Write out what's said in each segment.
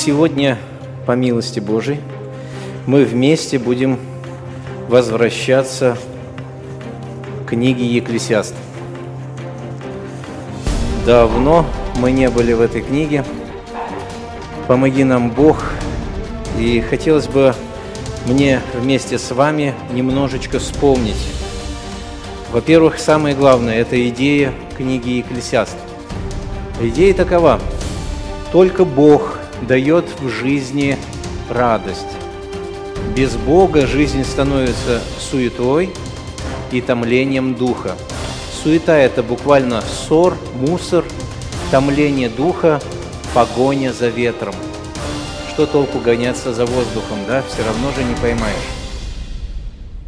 Сегодня, по милости Божией, мы вместе будем возвращаться к книге Екклесиаст. Давно мы не были в этой книге. Помоги нам, Бог. И хотелось бы мне вместе с вами немножечко вспомнить. Во-первых, самое главное – это идея книги Екклесиаст. Идея такова – только Бог дает в жизни радость. Без Бога жизнь становится суетой и томлением духа. Суета – это буквально ссор, мусор, томление духа, погоня за ветром. Что толку гоняться за воздухом, да? Все равно же не поймаешь.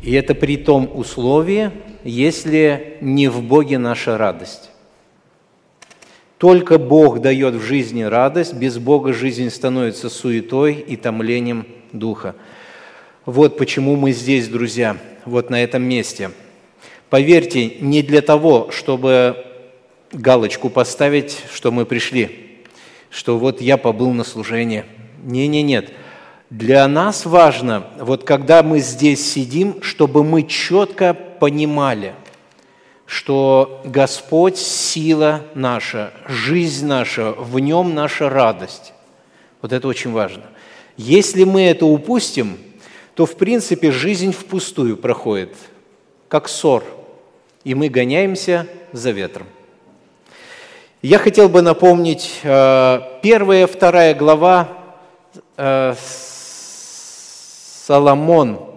И это при том условии, если не в Боге наша радость. Только Бог дает в жизни радость, без Бога жизнь становится суетой и томлением духа. Вот почему мы здесь, друзья, вот на этом месте. Поверьте, не для того, чтобы галочку поставить, что мы пришли, что вот я побыл на служении. Не-не-нет. Для нас важно, вот когда мы здесь сидим, чтобы мы четко понимали – что Господь – сила наша, жизнь наша, в Нем наша радость. Вот это очень важно. Если мы это упустим, то, в принципе, жизнь впустую проходит, как ссор, и мы гоняемся за ветром. Я хотел бы напомнить, э, первая, вторая глава э, Соломон.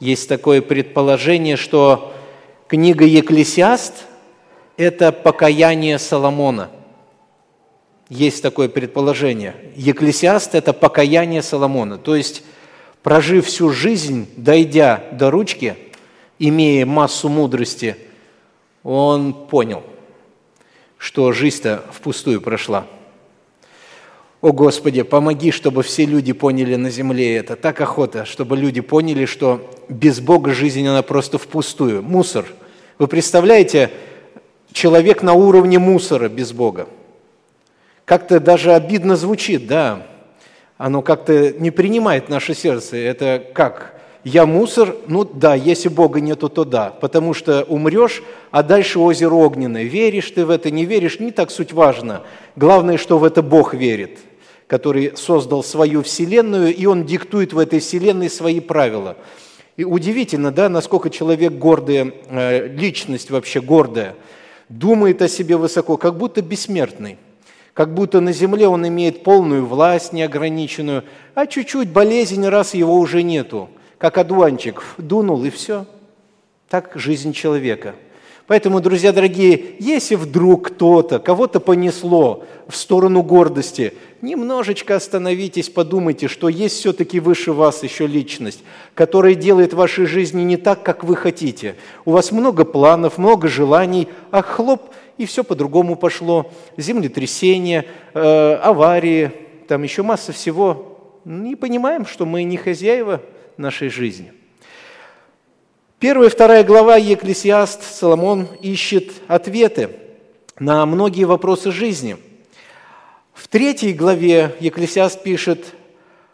Есть такое предположение, что Книга Екклесиаст – это покаяние Соломона. Есть такое предположение. Екклесиаст – это покаяние Соломона. То есть, прожив всю жизнь, дойдя до ручки, имея массу мудрости, он понял, что жизнь-то впустую прошла. О Господи, помоги, чтобы все люди поняли на земле это. Так охота, чтобы люди поняли, что без Бога жизнь, она просто впустую. Мусор. Вы представляете, человек на уровне мусора без Бога. Как-то даже обидно звучит, да. Оно как-то не принимает наше сердце. Это как? Я мусор? Ну да, если Бога нету, то да. Потому что умрешь, а дальше озеро огненное. Веришь ты в это, не веришь, не так суть важно. Главное, что в это Бог верит – который создал свою вселенную, и он диктует в этой вселенной свои правила. И удивительно, да, насколько человек гордая, э, личность вообще гордая, думает о себе высоко, как будто бессмертный, как будто на земле он имеет полную власть неограниченную, а чуть-чуть болезнь, раз его уже нету, как одуванчик, дунул и все. Так жизнь человека – Поэтому, друзья дорогие, если вдруг кто-то, кого-то понесло в сторону гордости, немножечко остановитесь, подумайте, что есть все-таки выше вас еще личность, которая делает вашей жизни не так, как вы хотите. У вас много планов, много желаний, а хлоп, и все по-другому пошло. Землетрясение, э, аварии, там еще масса всего. Не понимаем, что мы не хозяева нашей жизни – Первая и вторая глава Екклесиаст Соломон ищет ответы на многие вопросы жизни. В третьей главе Екклесиаст пишет,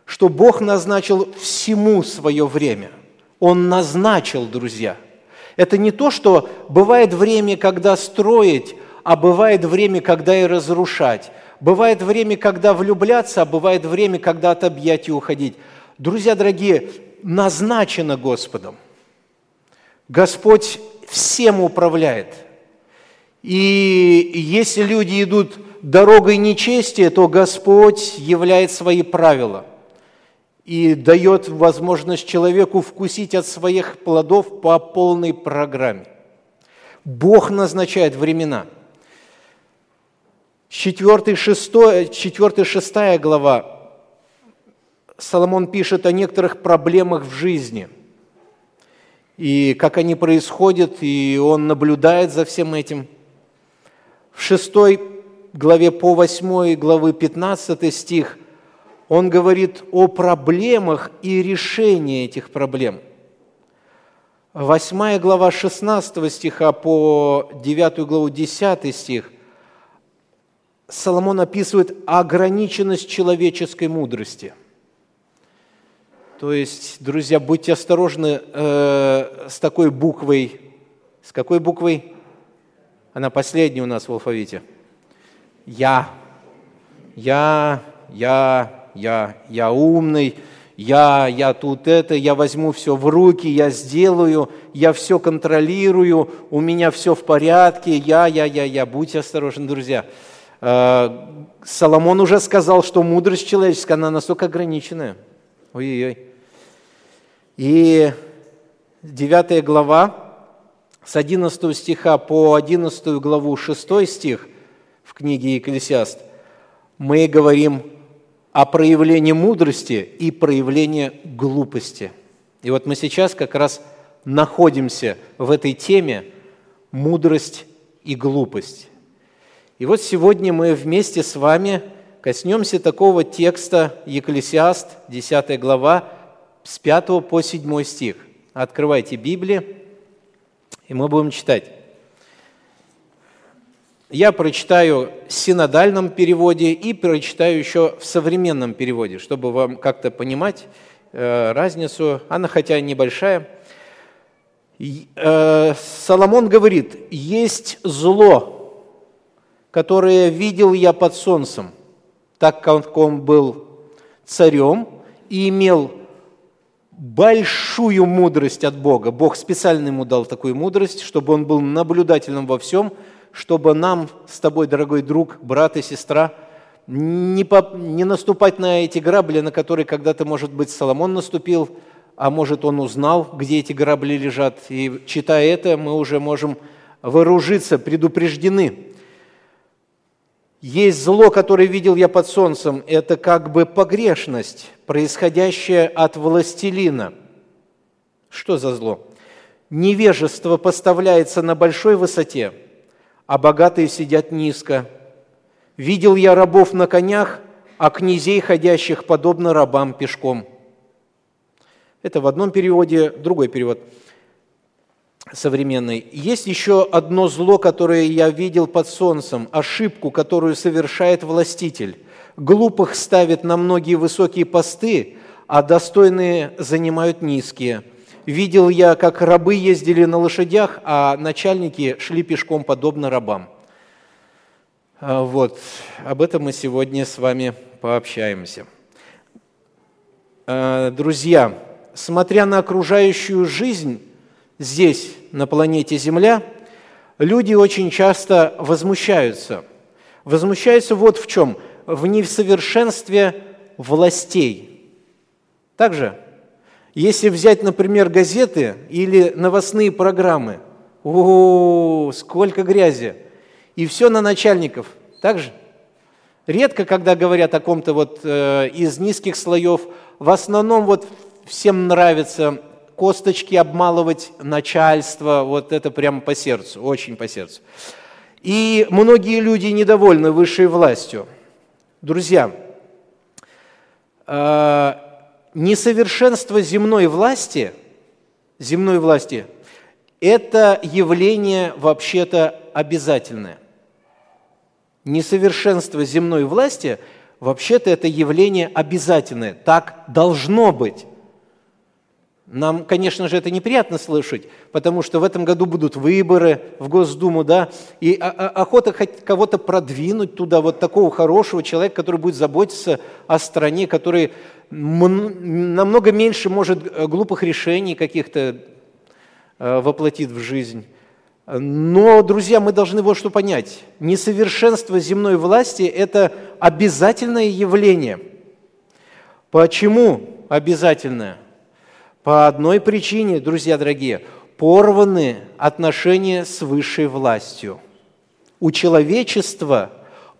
что Бог назначил всему свое время. Он назначил, друзья. Это не то, что бывает время, когда строить, а бывает время, когда и разрушать. Бывает время, когда влюбляться, а бывает время, когда от объятий уходить. Друзья дорогие, назначено Господом – Господь всем управляет. И если люди идут дорогой нечестия, то Господь являет свои правила и дает возможность человеку вкусить от своих плодов по полной программе. Бог назначает времена. 4, 6, 4 6 глава Соломон пишет о некоторых проблемах в жизни – и как они происходят, и он наблюдает за всем этим. В шестой главе по восьмой главы 15 стих он говорит о проблемах и решении этих проблем. Восьмая глава 16 стиха по 9 главу 10 стих Соломон описывает ограниченность человеческой мудрости. То есть, друзья, будьте осторожны э, с такой буквой. С какой буквой? Она последняя у нас в алфавите. Я. Я, я, я, я умный, я, я тут это, я возьму все в руки, я сделаю, я все контролирую, у меня все в порядке, я, я, я, я. Будьте осторожны, друзья. Э, Соломон уже сказал, что мудрость человеческая, она настолько ограниченная. Ой-ой-ой. И 9 глава, с 11 стиха по 11 главу 6 стих в книге Екклесиаст, мы говорим о проявлении мудрости и проявлении глупости. И вот мы сейчас как раз находимся в этой теме мудрость и глупость. И вот сегодня мы вместе с вами коснемся такого текста Екклесиаст, 10 глава, с 5 по 7 стих. Открывайте Библию, и мы будем читать. Я прочитаю в синодальном переводе и прочитаю еще в современном переводе, чтобы вам как-то понимать э, разницу. Она хотя небольшая. Э, Соломон говорит, есть зло, которое видел я под солнцем, так как он был царем и имел большую мудрость от Бога. Бог специально ему дал такую мудрость, чтобы он был наблюдательным во всем, чтобы нам с тобой, дорогой друг, брат и сестра, не, по, не наступать на эти грабли, на которые когда-то, может быть, Соломон наступил, а может, он узнал, где эти грабли лежат. И читая это, мы уже можем вооружиться, предупреждены. Есть зло, которое видел я под солнцем, это как бы погрешность, происходящая от властелина. Что за зло? Невежество поставляется на большой высоте, а богатые сидят низко. Видел я рабов на конях, а князей, ходящих подобно рабам пешком. Это в одном переводе, другой перевод – современной. Есть еще одно зло, которое я видел под солнцем, ошибку, которую совершает властитель. Глупых ставит на многие высокие посты, а достойные занимают низкие. Видел я, как рабы ездили на лошадях, а начальники шли пешком, подобно рабам. А, вот, об этом мы сегодня с вами пообщаемся. А, друзья, смотря на окружающую жизнь, здесь, на планете Земля, люди очень часто возмущаются. Возмущаются вот в чем – в несовершенстве властей. Также, если взять, например, газеты или новостные программы, о, сколько грязи, и все на начальников. Также редко, когда говорят о ком-то вот э, из низких слоев, в основном вот всем нравится косточки обмалывать начальство, вот это прямо по сердцу, очень по сердцу. И многие люди недовольны высшей властью. Друзья, э, несовершенство земной власти, земной власти, это явление вообще-то обязательное. Несовершенство земной власти, вообще-то это явление обязательное. Так должно быть. Нам, конечно же, это неприятно слышать, потому что в этом году будут выборы в Госдуму, да, и охота хоть кого-то продвинуть туда, вот такого хорошего человека, который будет заботиться о стране, который намного меньше может э, глупых решений каких-то э, воплотит в жизнь. Но, друзья, мы должны вот что понять. Несовершенство земной власти – это обязательное явление. Почему обязательное? По одной причине, друзья дорогие, порваны отношения с высшей властью. У человечества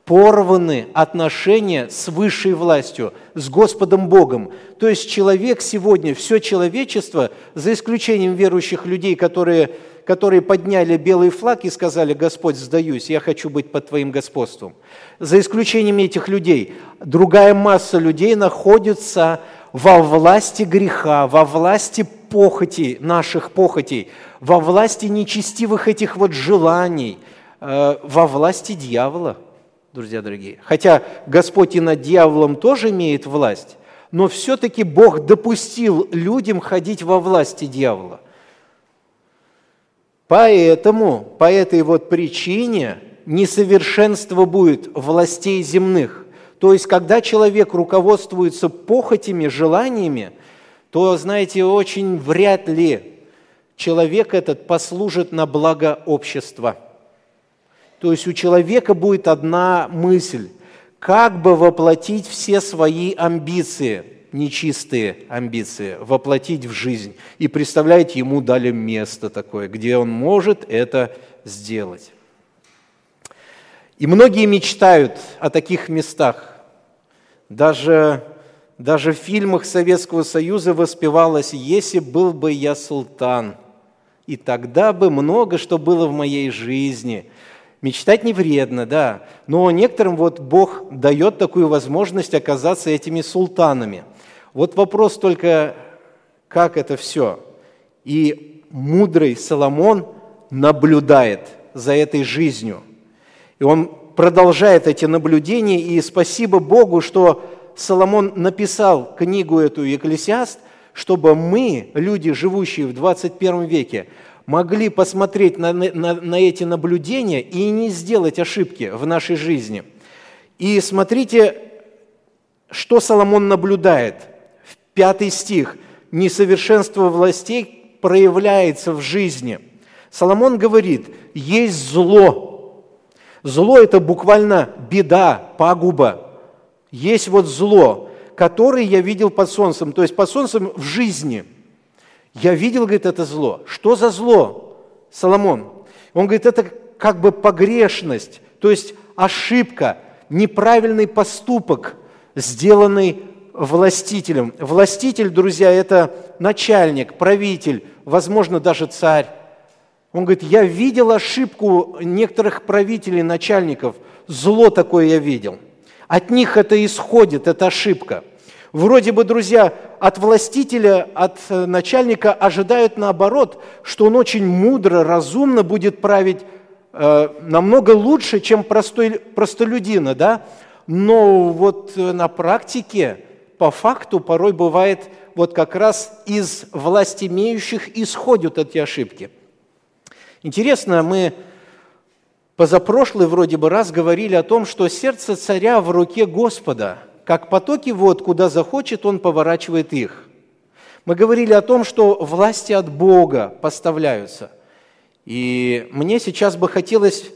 порваны отношения с высшей властью, с Господом Богом. То есть человек сегодня, все человечество, за исключением верующих людей, которые, которые подняли белый флаг и сказали, Господь, сдаюсь, я хочу быть под Твоим господством. За исключением этих людей, другая масса людей находится во власти греха, во власти похоти, наших похотей, во власти нечестивых этих вот желаний, э, во власти дьявола. друзья дорогие. Хотя Господь и над дьяволом тоже имеет власть, но все-таки Бог допустил людям ходить во власти дьявола. Поэтому, по этой вот причине несовершенство будет властей земных. То есть, когда человек руководствуется похотями, желаниями, то, знаете, очень вряд ли человек этот послужит на благо общества. То есть у человека будет одна мысль – как бы воплотить все свои амбиции, нечистые амбиции, воплотить в жизнь. И представляете, ему дали место такое, где он может это сделать. И многие мечтают о таких местах. Даже даже в фильмах Советского Союза воспевалось «Если был бы я султан, и тогда бы много что было в моей жизни». Мечтать не вредно, да, но некоторым вот Бог дает такую возможность оказаться этими султанами. Вот вопрос только, как это все. И мудрый Соломон наблюдает за этой жизнью. И он продолжает эти наблюдения, и спасибо Богу, что Соломон написал книгу эту «Екклесиаст», чтобы мы, люди, живущие в 21 веке, могли посмотреть на, на, на эти наблюдения и не сделать ошибки в нашей жизни. И смотрите, что Соломон наблюдает. В пятый стих. «Несовершенство властей проявляется в жизни». Соломон говорит, есть зло. Зло – это буквально беда, пагуба, есть вот зло, которое я видел под солнцем, то есть под солнцем в жизни. Я видел, говорит, это зло. Что за зло, Соломон? Он говорит, это как бы погрешность, то есть ошибка, неправильный поступок, сделанный властителем. Властитель, друзья, это начальник, правитель, возможно, даже царь. Он говорит, я видел ошибку некоторых правителей, начальников, зло такое я видел – от них это исходит, это ошибка. Вроде бы, друзья, от властителя, от э, начальника ожидают наоборот, что он очень мудро, разумно будет править э, намного лучше, чем простой, простолюдина, да? Но вот э, на практике, по факту, порой бывает вот как раз из власть имеющих исходят эти ошибки. Интересно, мы позапрошлый вроде бы раз говорили о том, что сердце царя в руке Господа, как потоки вод, куда захочет, он поворачивает их. Мы говорили о том, что власти от Бога поставляются. И мне сейчас бы хотелось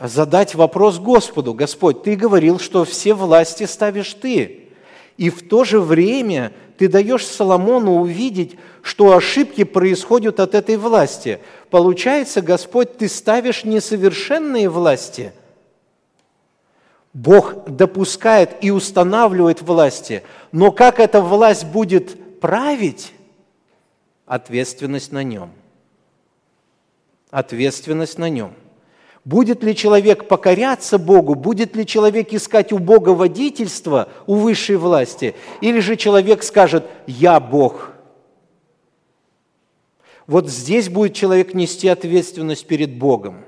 задать вопрос Господу. Господь, Ты говорил, что все власти ставишь Ты. И в то же время Ты даешь Соломону увидеть, что ошибки происходят от этой власти. Получается, Господь, Ты ставишь несовершенные власти. Бог допускает и устанавливает власти, но как эта власть будет править, ответственность на нем. Ответственность на нем. Будет ли человек покоряться Богу, будет ли человек искать у Бога водительства, у высшей власти, или же человек скажет «Я Бог», вот здесь будет человек нести ответственность перед Богом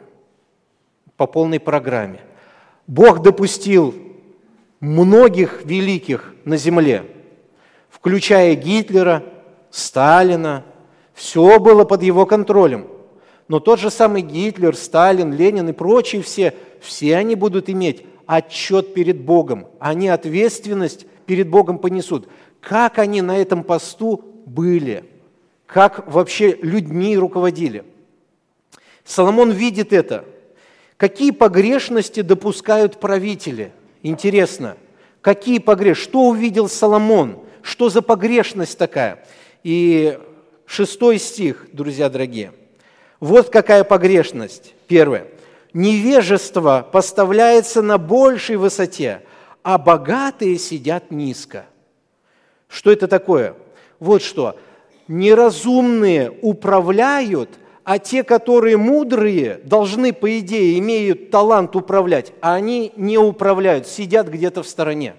по полной программе. Бог допустил многих великих на земле, включая Гитлера, Сталина. Все было под его контролем. Но тот же самый Гитлер, Сталин, Ленин и прочие все, все они будут иметь отчет перед Богом. Они ответственность перед Богом понесут. Как они на этом посту были – как вообще людьми руководили. Соломон видит это. Какие погрешности допускают правители? Интересно, какие погрешности? Что увидел Соломон? Что за погрешность такая? И шестой стих, друзья дорогие. Вот какая погрешность. Первое. Невежество поставляется на большей высоте, а богатые сидят низко. Что это такое? Вот что неразумные управляют, а те, которые мудрые, должны, по идее, имеют талант управлять, а они не управляют, сидят где-то в стороне.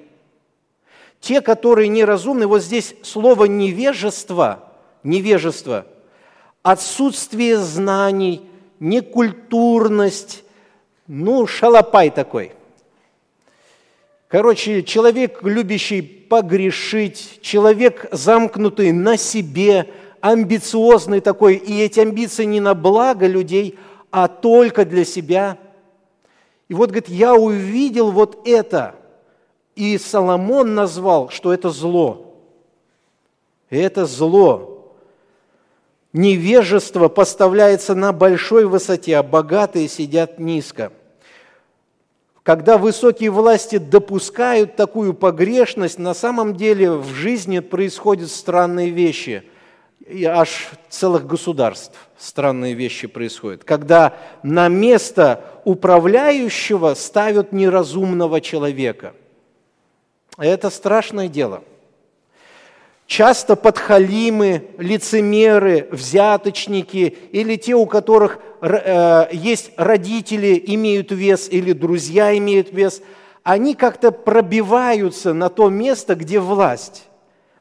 Те, которые неразумны, вот здесь слово невежество, невежество, отсутствие знаний, некультурность, ну, шалопай такой. Короче, человек, любящий погрешить, человек, замкнутый на себе, амбициозный такой, и эти амбиции не на благо людей, а только для себя. И вот, говорит, я увидел вот это, и Соломон назвал, что это зло. Это зло. Невежество поставляется на большой высоте, а богатые сидят низко – когда высокие власти допускают такую погрешность, на самом деле в жизни происходят странные вещи. И аж целых государств странные вещи происходят. Когда на место управляющего ставят неразумного человека. Это страшное дело – Часто подхалимы, лицемеры, взяточники или те, у которых э, есть родители, имеют вес, или друзья имеют вес, они как-то пробиваются на то место, где власть.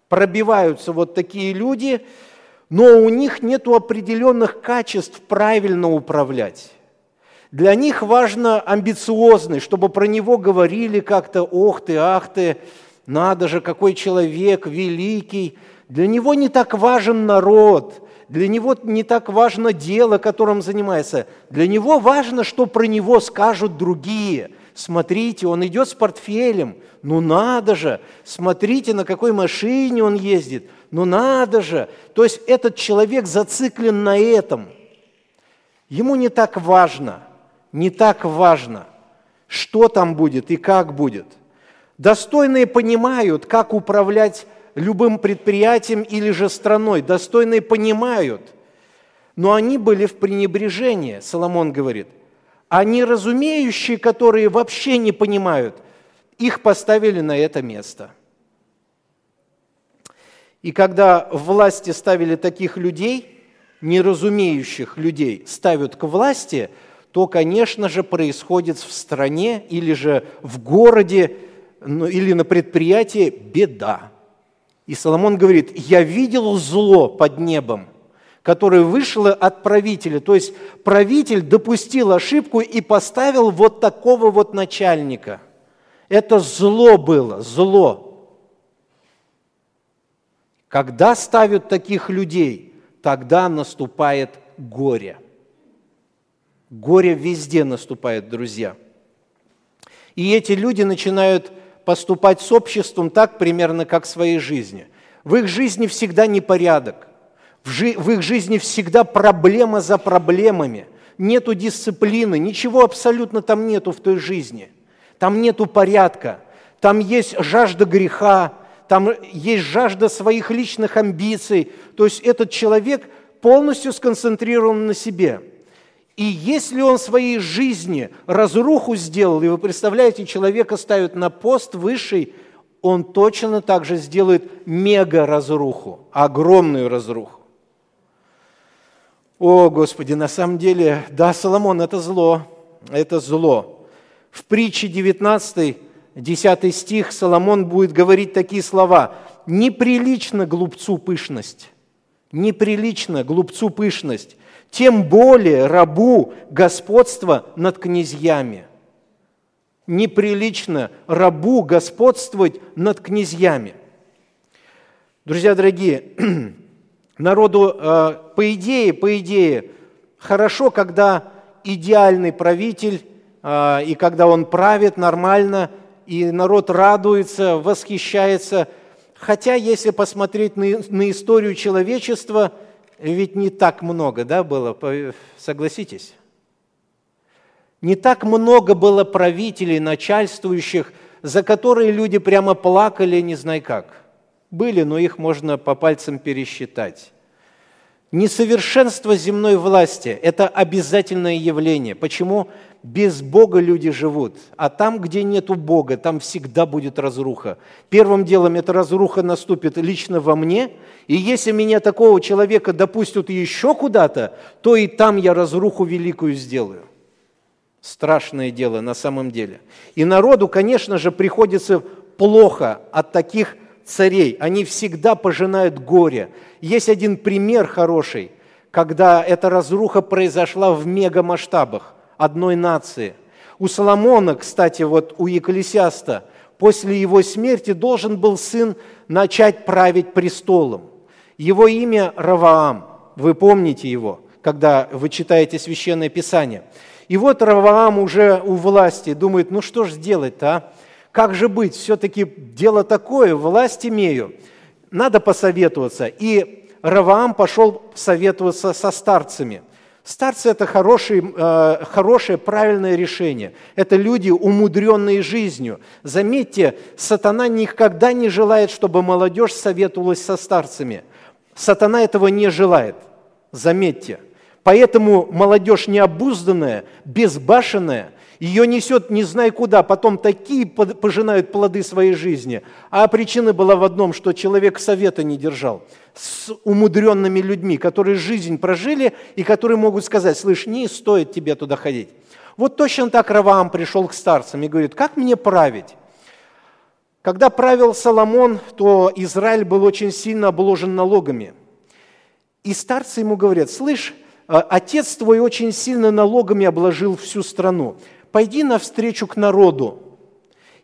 Пробиваются вот такие люди, но у них нет определенных качеств правильно управлять. Для них важно амбициозный, чтобы про него говорили как-то «ох ты, ах ты», надо же, какой человек великий. Для него не так важен народ, для него не так важно дело, которым занимается. Для него важно, что про него скажут другие. Смотрите, он идет с портфелем. Ну надо же! Смотрите, на какой машине он ездит. Ну надо же! То есть этот человек зациклен на этом. Ему не так важно, не так важно, что там будет и как будет – Достойные понимают, как управлять любым предприятием или же страной. Достойные понимают, но они были в пренебрежении, Соломон говорит. А неразумеющие, которые вообще не понимают, их поставили на это место. И когда власти ставили таких людей, неразумеющих людей, ставят к власти, то, конечно же, происходит в стране или же в городе ну, или на предприятии беда. И Соломон говорит, я видел зло под небом, которое вышло от правителя. То есть правитель допустил ошибку и поставил вот такого вот начальника. Это зло было, зло. Когда ставят таких людей, тогда наступает горе. Горе везде наступает, друзья. И эти люди начинают поступать с обществом так примерно, как в своей жизни. В их жизни всегда непорядок, в, в их жизни всегда проблема за проблемами, нету дисциплины, ничего абсолютно там нету в той жизни. Там нету порядка, там есть жажда греха, там есть жажда своих личных амбиций. То есть этот человек полностью сконцентрирован на себе – и если он в своей жизни разруху сделал, и вы представляете, человека ставят на пост высший, он точно так же сделает мега-разруху, огромную разруху. О, Господи, на самом деле, да, Соломон, это зло, это зло. В притче 19, 10 стих Соломон будет говорить такие слова. «Неприлично глупцу пышность, неприлично глупцу пышность, тем более рабу господство над князьями. Неприлично рабу господствовать над князьями. Друзья дорогие, народу, э, по идее, по идее, хорошо, когда идеальный правитель, э, и когда он правит нормально, и народ радуется, восхищается. Хотя, если посмотреть на, на историю человечества – ведь не так много, да, было, согласитесь? Не так много было правителей, начальствующих, за которые люди прямо плакали, не знаю как. Были, но их можно по пальцам пересчитать. Несовершенство земной власти – это обязательное явление. Почему? Без Бога люди живут, а там, где нету Бога, там всегда будет разруха. Первым делом эта разруха наступит лично во мне, и если меня такого человека допустят еще куда-то, то и там я разруху великую сделаю. Страшное дело на самом деле. И народу, конечно же, приходится плохо от таких царей. Они всегда пожинают горе. Есть один пример хороший, когда эта разруха произошла в мегамасштабах одной нации. У Соломона, кстати, вот у Екклесиаста, после его смерти должен был сын начать править престолом. Его имя Раваам, вы помните его, когда вы читаете Священное Писание. И вот Раваам уже у власти думает, ну что ж сделать-то, а? Как же быть? Все-таки дело такое, власть имею. Надо посоветоваться. И Раваам пошел советоваться со старцами – Старцы – это хороший, э, хорошее, правильное решение. Это люди, умудренные жизнью. Заметьте, сатана никогда не желает, чтобы молодежь советовалась со старцами. Сатана этого не желает. Заметьте. Поэтому молодежь необузданная, безбашенная, ее несет не знай куда, потом такие пожинают плоды своей жизни. А причина была в одном, что человек совета не держал с умудренными людьми, которые жизнь прожили и которые могут сказать, слышь, не стоит тебе туда ходить. Вот точно так Раваам пришел к старцам и говорит, как мне править? Когда правил Соломон, то Израиль был очень сильно обложен налогами. И старцы ему говорят, слышь, а, отец твой очень сильно налогами обложил всю страну пойди навстречу к народу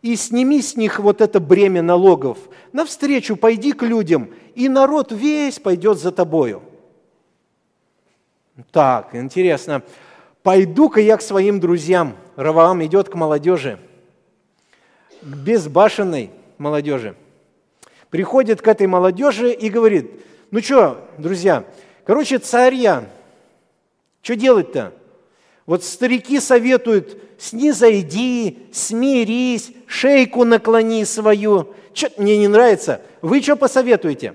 и сними с них вот это бремя налогов. Навстречу пойди к людям, и народ весь пойдет за тобою. Так, интересно. Пойду-ка я к своим друзьям. Раваам идет к молодежи, к безбашенной молодежи. Приходит к этой молодежи и говорит, ну что, друзья, короче, царь я, что делать-то? Вот старики советуют, снизойди, смирись, шейку наклони свою. Что мне не нравится? Вы что посоветуете?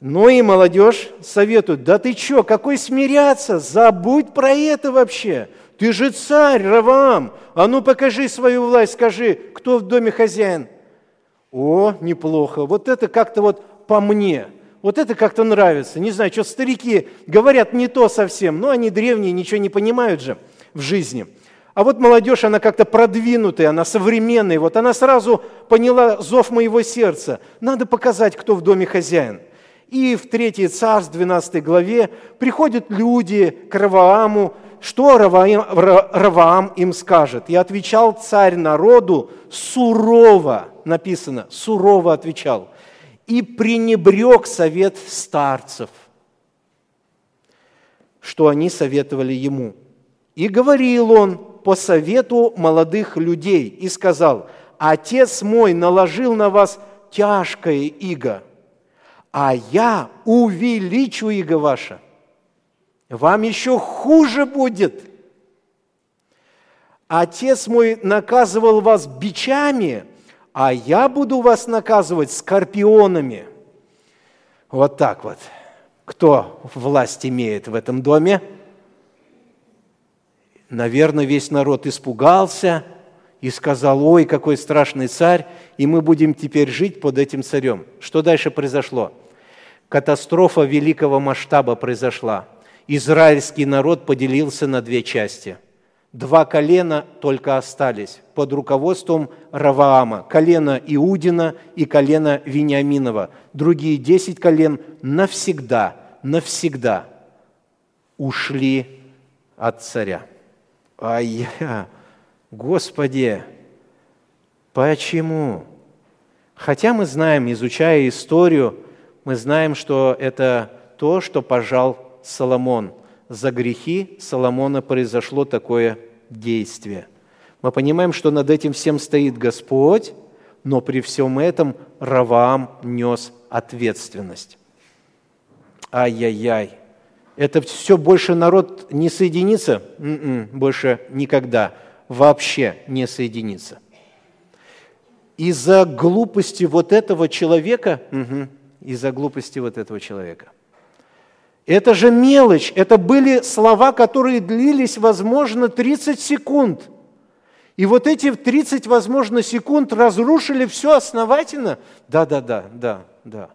Ну и молодежь советует, да ты что, какой смиряться, забудь про это вообще. Ты же царь, Равам, а ну покажи свою власть, скажи, кто в доме хозяин. О, неплохо, вот это как-то вот по мне – вот это как-то нравится. Не знаю, что старики говорят не то совсем, но они древние, ничего не понимают же в жизни. А вот молодежь, она как-то продвинутая, она современная. Вот она сразу поняла зов моего сердца. Надо показать, кто в доме хозяин. И в 3 царств, 12 главе, приходят люди к Равааму, что Раваам, Раваам им скажет. И отвечал царь народу сурово, написано, сурово отвечал – и пренебрег совет старцев, что они советовали ему. И говорил он по совету молодых людей и сказал, «Отец мой наложил на вас тяжкое иго, а я увеличу иго ваше. Вам еще хуже будет. Отец мой наказывал вас бичами, а я буду вас наказывать скорпионами. Вот так вот. Кто власть имеет в этом доме? Наверное, весь народ испугался и сказал, ой, какой страшный царь, и мы будем теперь жить под этим царем. Что дальше произошло? Катастрофа великого масштаба произошла. Израильский народ поделился на две части – Два колена только остались под руководством Раваама, колено Иудина и колено Вениаминова. Другие десять колен навсегда, навсегда ушли от царя. А Господи, почему? Хотя мы знаем, изучая историю, мы знаем, что это то, что пожал Соломон – за грехи Соломона произошло такое действие. Мы понимаем, что над этим всем стоит Господь, но при всем этом Раваам нес ответственность. Ай-яй-яй. Это все больше народ не соединится? М-м, больше никогда. Вообще не соединится. Из-за глупости вот этого человека, угу, из-за глупости вот этого человека – это же мелочь, это были слова, которые длились, возможно, 30 секунд. И вот эти 30, возможно, секунд разрушили все основательно. Да, да, да, да, да.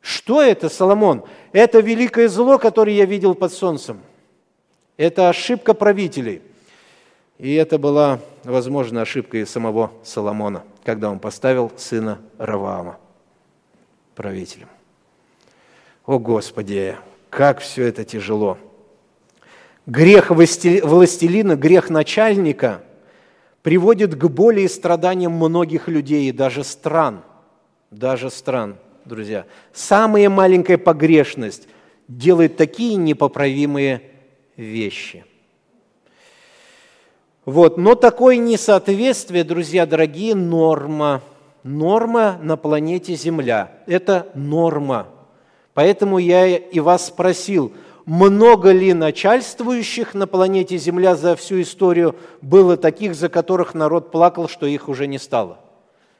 Что это, Соломон? Это великое зло, которое я видел под солнцем. Это ошибка правителей. И это была, возможно, ошибка и самого Соломона, когда он поставил сына Раваама правителем. О Господи, как все это тяжело. Грех властелина, грех начальника приводит к боли и страданиям многих людей и даже стран. Даже стран, друзья. Самая маленькая погрешность делает такие непоправимые вещи. Вот. Но такое несоответствие, друзья дорогие, норма. Норма на планете Земля. Это норма. Поэтому я и вас спросил – много ли начальствующих на планете Земля за всю историю было таких, за которых народ плакал, что их уже не стало?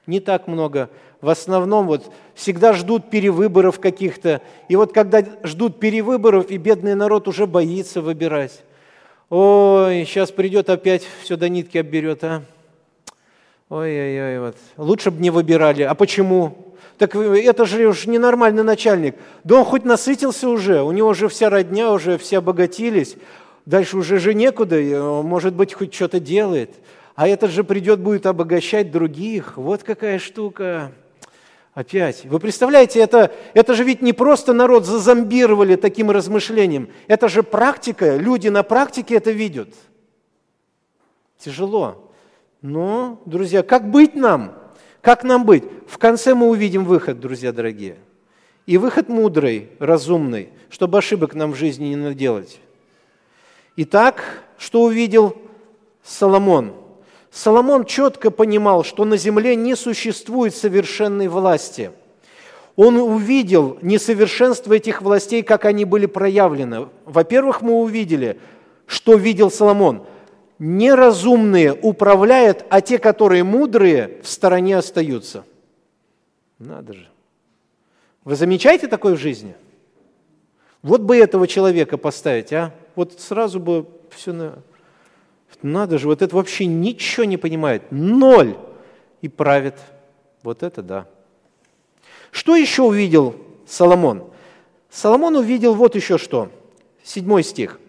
Не так много. В основном вот всегда ждут перевыборов каких-то. И вот когда ждут перевыборов, и бедный народ уже боится выбирать. Ой, сейчас придет опять, все до нитки обберет, а? Ой-ой-ой, вот. Лучше бы не выбирали. А почему? Так это же уж ненормальный начальник. Да он хоть насытился уже, у него уже вся родня, уже все обогатились. Дальше уже же некуда, может быть, хоть что-то делает. А этот же придет, будет обогащать других. Вот какая штука. Опять. Вы представляете, это, это же ведь не просто народ зазомбировали таким размышлением. Это же практика, люди на практике это видят. Тяжело. Но, друзья, как быть нам? Как нам быть? В конце мы увидим выход, друзья дорогие. И выход мудрый, разумный, чтобы ошибок нам в жизни не наделать. Итак, что увидел Соломон? Соломон четко понимал, что на земле не существует совершенной власти. Он увидел несовершенство этих властей, как они были проявлены. Во-первых, мы увидели, что видел Соломон – неразумные управляют, а те, которые мудрые, в стороне остаются. Надо же. Вы замечаете такое в жизни? Вот бы этого человека поставить, а? Вот сразу бы все на... Надо же, вот это вообще ничего не понимает. Ноль. И правит. Вот это да. Что еще увидел Соломон? Соломон увидел вот еще что. Седьмой стих.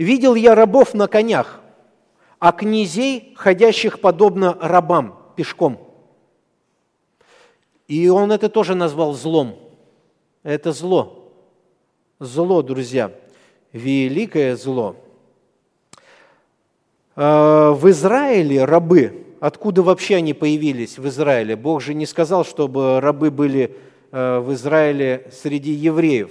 «Видел я рабов на конях, а князей, ходящих подобно рабам, пешком. И он это тоже назвал злом. Это зло. Зло, друзья. Великое зло. А, в Израиле рабы, откуда вообще они появились в Израиле? Бог же не сказал, чтобы рабы были а, в Израиле среди евреев.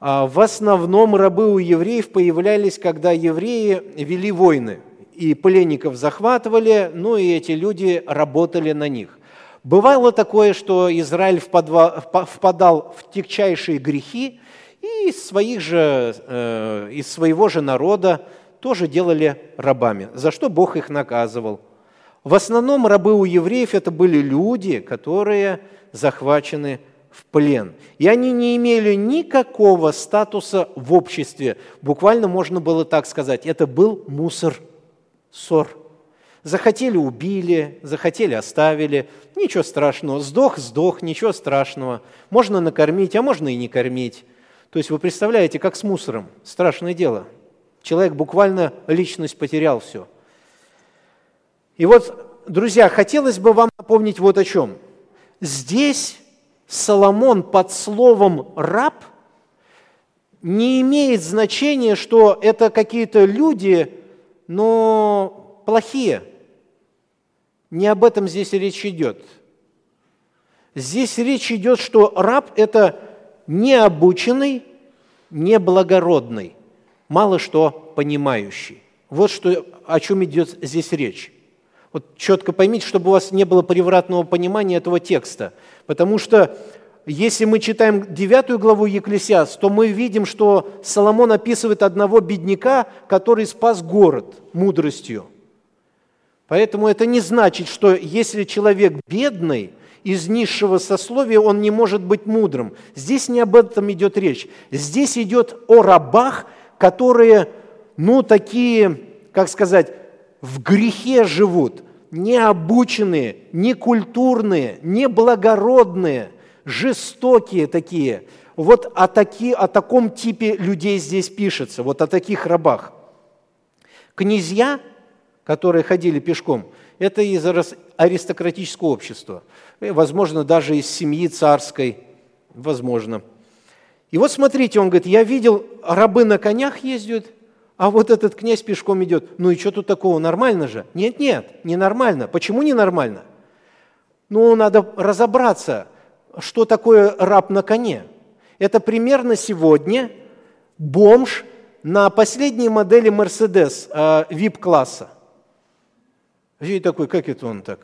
А в основном рабы у евреев появлялись, когда евреи вели войны – и пленников захватывали, ну и эти люди работали на них. Бывало такое, что Израиль впадал в тягчайшие грехи, и из, своих же, э, из своего же народа тоже делали рабами, за что Бог их наказывал. В основном рабы у евреев это были люди, которые захвачены в плен. И они не имели никакого статуса в обществе. Буквально можно было так сказать, это был мусор – ссор. Захотели – убили, захотели – оставили. Ничего страшного. Сдох – сдох, ничего страшного. Можно накормить, а можно и не кормить. То есть вы представляете, как с мусором. Страшное дело. Человек буквально личность потерял все. И вот, друзья, хотелось бы вам напомнить вот о чем. Здесь Соломон под словом «раб» не имеет значения, что это какие-то люди, но плохие. Не об этом здесь речь идет. Здесь речь идет, что раб – это необученный, неблагородный, мало что понимающий. Вот что, о чем идет здесь речь. Вот четко поймите, чтобы у вас не было превратного понимания этого текста. Потому что если мы читаем девятую главу Екклесиаст, то мы видим, что Соломон описывает одного бедняка, который спас город мудростью. Поэтому это не значит, что если человек бедный, из низшего сословия, он не может быть мудрым. Здесь не об этом идет речь. Здесь идет о рабах, которые, ну, такие, как сказать, в грехе живут, необученные, некультурные, неблагородные – жестокие такие. Вот о, таки, о таком типе людей здесь пишется, вот о таких рабах. Князья, которые ходили пешком, это из аристократического общества, возможно, даже из семьи царской, возможно. И вот смотрите, он говорит, я видел, рабы на конях ездят, А вот этот князь пешком идет. Ну и что тут такого? Нормально же? Нет, нет, не нормально. Почему не нормально? Ну, надо разобраться, что такое раб на коне. Это примерно сегодня бомж на последней модели Mercedes VIP-класса. И такой, как это он так?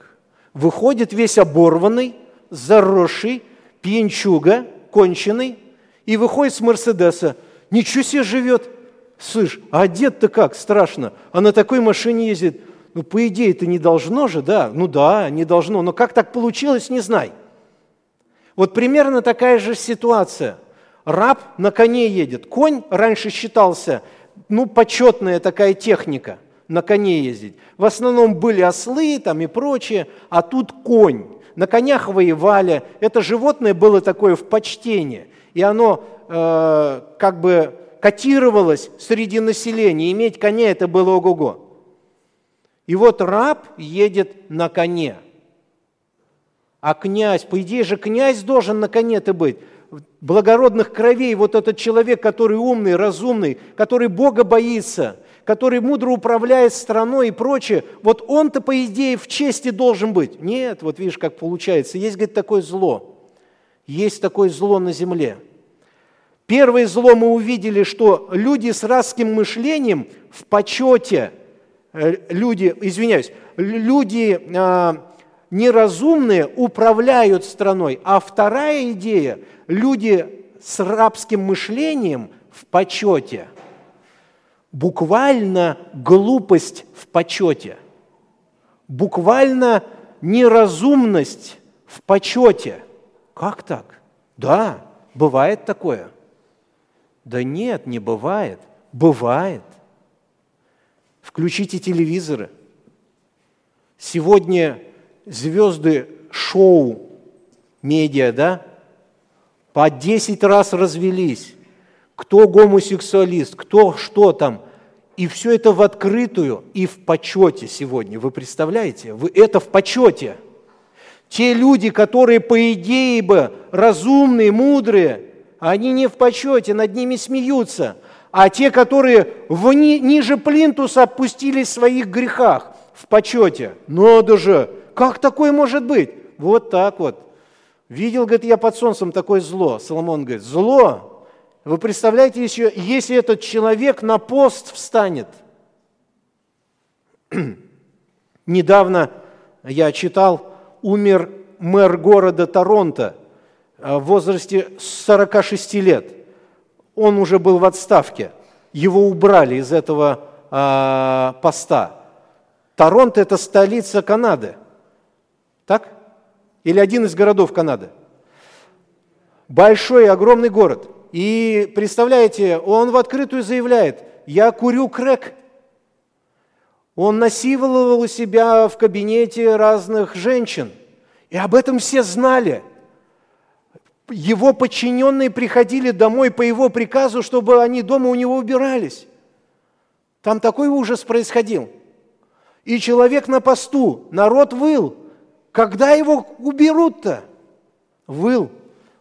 Выходит весь оборванный, заросший, пьянчуга, конченый, и выходит с Мерседеса. Ничего себе живет. Слышь, а одет-то как? Страшно. А на такой машине ездит. Ну, по идее, это не должно же, да? Ну да, не должно. Но как так получилось, не знай. Вот примерно такая же ситуация. Раб на коне едет. Конь раньше считался, ну, почетная такая техника – на коне ездить. В основном были ослы там и прочее, а тут конь. На конях воевали. Это животное было такое в почтении. И оно э, как бы котировалось среди населения. Иметь коня – это было ого-го. И вот раб едет на коне. А князь, по идее же князь должен на коне-то быть. Благородных кровей, вот этот человек, который умный, разумный, который Бога боится, который мудро управляет страной и прочее, вот он-то, по идее, в чести должен быть. Нет, вот видишь, как получается. Есть, говорит, такое зло. Есть такое зло на земле – Первое зло мы увидели, что люди с русским мышлением в почете, э, люди, извиняюсь, люди а, неразумные управляют страной. А вторая идея, люди с рабским мышлением в почете. Буквально глупость в почете. Буквально неразумность в почете. Как так? Да, бывает такое – да нет, не бывает. Бывает. Включите телевизоры. Сегодня звезды шоу, медиа, да, по 10 раз развелись. Кто гомосексуалист, кто что там. И все это в открытую и в почете сегодня. Вы представляете? Вы это в почете. Те люди, которые, по идее бы, разумные, мудрые, они не в почете, над ними смеются. А те, которые в ни, ниже плинтуса опустились в своих грехах, в почете. Надо же, как такое может быть? Вот так вот. Видел, говорит, я под солнцем такое зло. Соломон говорит, зло. Вы представляете, еще, если этот человек на пост встанет. Недавно я читал, умер мэр города Торонто – Э, в возрасте 46 лет. Он уже был в отставке. Его убрали из этого э, поста. Торонто – это столица Канады. Или один из городов Канады. Большой, огромный город. И представляете, он в открытую заявляет, я курю крэк. Он насиловал у себя в кабинете разных женщин. И об этом все знали – его подчиненные приходили домой по его приказу, чтобы они дома у него убирались. Там такой ужас происходил. И человек на посту, народ выл. Когда его уберут-то? Выл,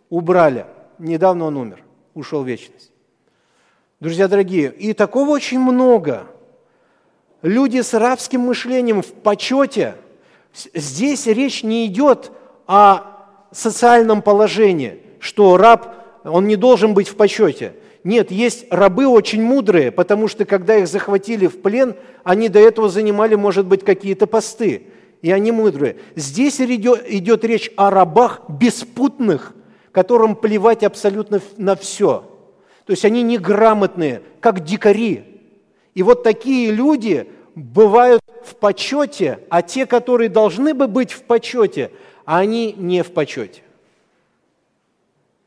убрали. Недавно он умер, ушел в вечность. Друзья дорогие, и такого очень много. Люди с рабским мышлением в почете. Здесь речь не идет о социальном положении, что раб, он не должен быть в почете. Нет, есть рабы очень мудрые, потому что когда их захватили в плен, они до этого занимали, может быть, какие-то посты. И они мудрые. Здесь идет, речь о рабах беспутных, которым плевать абсолютно на все. То есть они неграмотные, как дикари. И вот такие люди бывают в почете, а те, которые должны бы быть в почете, они не в почете.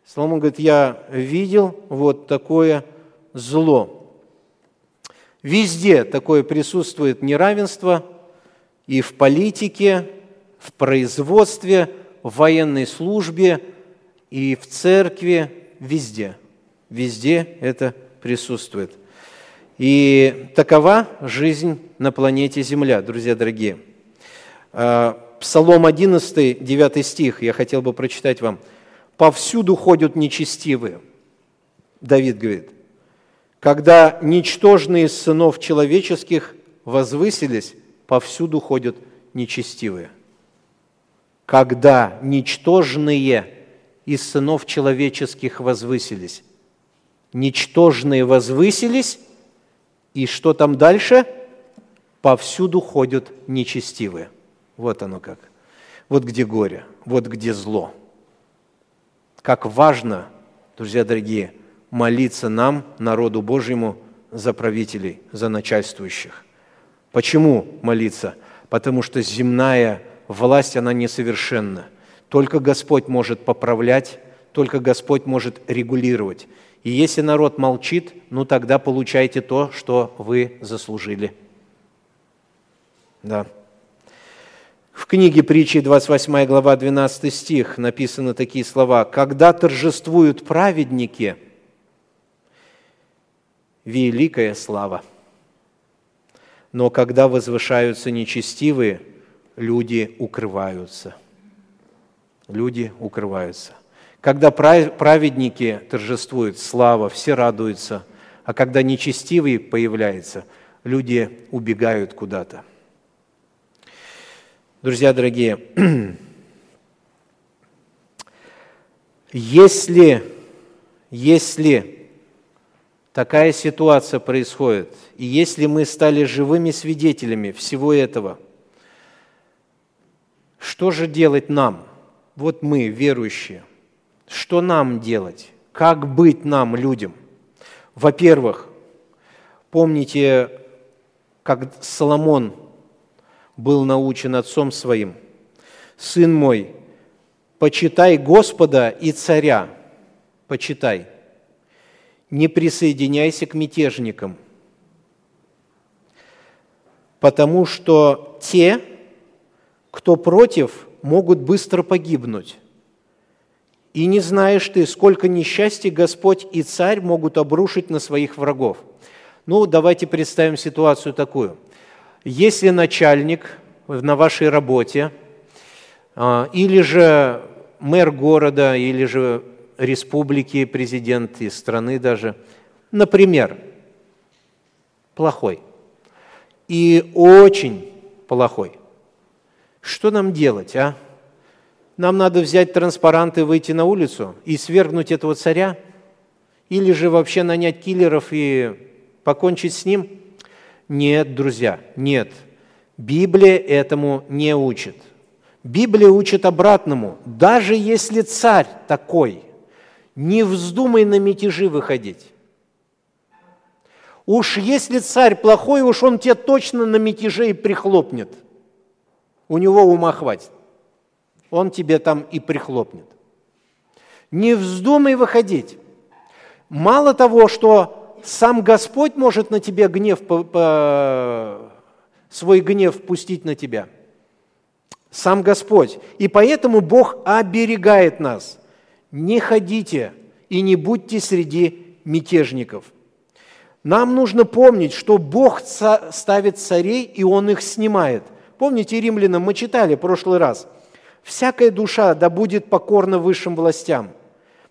Соломон говорит, я видел вот такое зло. Везде такое присутствует неравенство и в политике, в производстве, в военной службе и в церкви, везде. Везде это присутствует. И такова жизнь на планете Земля, друзья дорогие. А, Псалом 11, 9 стих, я хотел бы прочитать вам. «Повсюду ходят нечестивые». Давид говорит, Когда ничтожные сынов человеческих возвысились, повсюду ходят нечестивые. Когда ничтожные из сынов человеческих возвысились. Ничтожные возвысились, и что там дальше? Повсюду ходят нечестивые. Вот оно как. Вот где горе, вот где зло. Как важно, друзья дорогие, молиться нам, народу Божьему, за правителей, за начальствующих. Почему молиться? Потому что земная власть, она несовершенна. Только Господь может поправлять, только Господь может регулировать. И если народ молчит, ну тогда получайте то, что вы заслужили. Да. В книге притчи 28 глава 12 стих написаны такие слова. «Когда торжествуют праведники, великая слава. Но когда возвышаются нечестивые, люди укрываются». Люди укрываются. Когда праведники торжествуют, слава, все радуются, а когда нечестивый появляется, люди убегают куда-то. Друзья дорогие, если, если такая ситуация происходит, и если мы стали живыми свидетелями всего этого, что же делать нам? Вот мы, верующие, что нам делать? Как быть нам, людям? Во-первых, помните, как Соломон был научен отцом своим. «Сын мой, почитай Господа и царя, почитай, не присоединяйся к мятежникам, потому что те, кто против, могут быстро погибнуть. И не знаешь ты, сколько несчастий Господь и царь могут обрушить на своих врагов. Ну, давайте представим ситуацию такую – если начальник на вашей работе, а, или же мэр города, или же республики, президент из страны даже, например, плохой и очень плохой, что нам делать, а? Нам надо взять транспарант и выйти на улицу и свергнуть этого царя? Или же вообще нанять киллеров и покончить с ним – нет, друзья, нет. Библия этому не учит. Библия учит обратному. Даже если царь такой, не вздумай на мятежи выходить. Уж если царь плохой, уж он тебе точно на мятеже и прихлопнет. У него ума хватит. Он тебе там и прихлопнет. Не вздумай выходить. Мало того, что сам Господь может на тебя гнев, свой гнев пустить на тебя. Сам Господь. И поэтому Бог оберегает нас. Не ходите и не будьте среди мятежников. Нам нужно помнить, что Бог ставит царей, и Он их снимает. Помните, римлянам мы читали в прошлый раз. «Всякая душа да будет покорна высшим властям,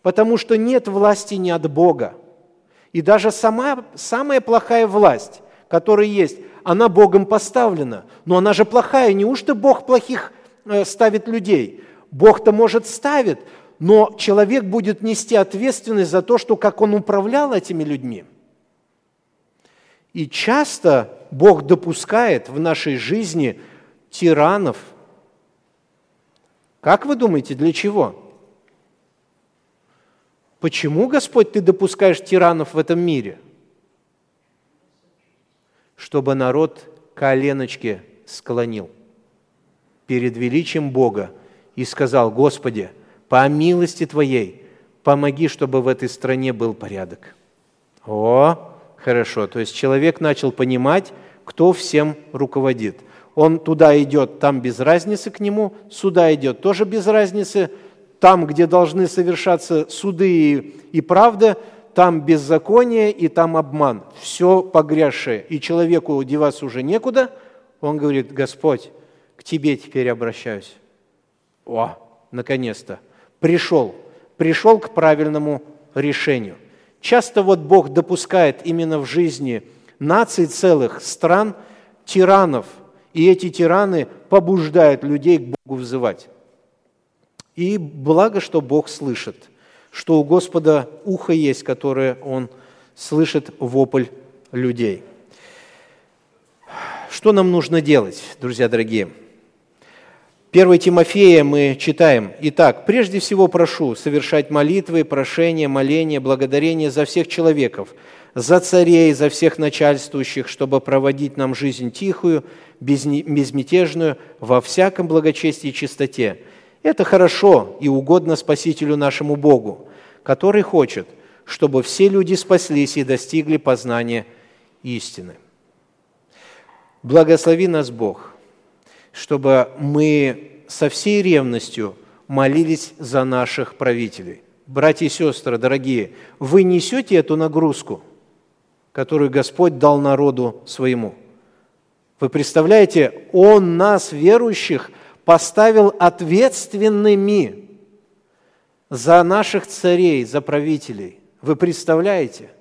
потому что нет власти не от Бога, и даже сама, самая плохая власть, которая есть, она Богом поставлена. Но она же плохая. Неужто Бог плохих э, ставит людей? Бог-то, может, ставит, но человек будет нести ответственность за то, что как он управлял этими людьми. И часто Бог допускает в нашей жизни тиранов. Как вы думаете, для чего? Почему, Господь, ты допускаешь тиранов в этом мире? Чтобы народ коленочки склонил перед величием Бога и сказал, Господи, по милости Твоей, помоги, чтобы в этой стране был порядок. О, хорошо. То есть человек начал понимать, кто всем руководит. Он туда идет, там без разницы к нему, сюда идет, тоже без разницы – там, где должны совершаться суды и, и правда, там беззаконие и там обман. Все погрязшее. И человеку деваться уже некуда. Он говорит, Господь, к Тебе теперь обращаюсь. О, наконец-то. Пришел. Пришел к правильному решению. Часто вот Бог допускает именно в жизни наций целых, стран, тиранов, и эти тираны побуждают людей к Богу взывать. И благо, что Бог слышит, что у Господа ухо есть, которое Он слышит вопль людей. Что нам нужно делать, друзья дорогие? 1 Тимофея мы читаем. Итак, прежде всего прошу совершать молитвы, прошения, моления, благодарения за всех человеков, за царей, за всех начальствующих, чтобы проводить нам жизнь тихую, безмятежную, во всяком благочестии и чистоте. Это хорошо и угодно Спасителю нашему Богу, который хочет, чтобы все люди спаслись и достигли познания истины. Благослови нас Бог – чтобы мы со всей ревностью молились за наших правителей. Братья и сестры, дорогие, вы несете эту нагрузку, которую Господь дал народу своему. Вы представляете, Он нас, верующих, поставил ответственными за наших царей, за правителей. Вы представляете?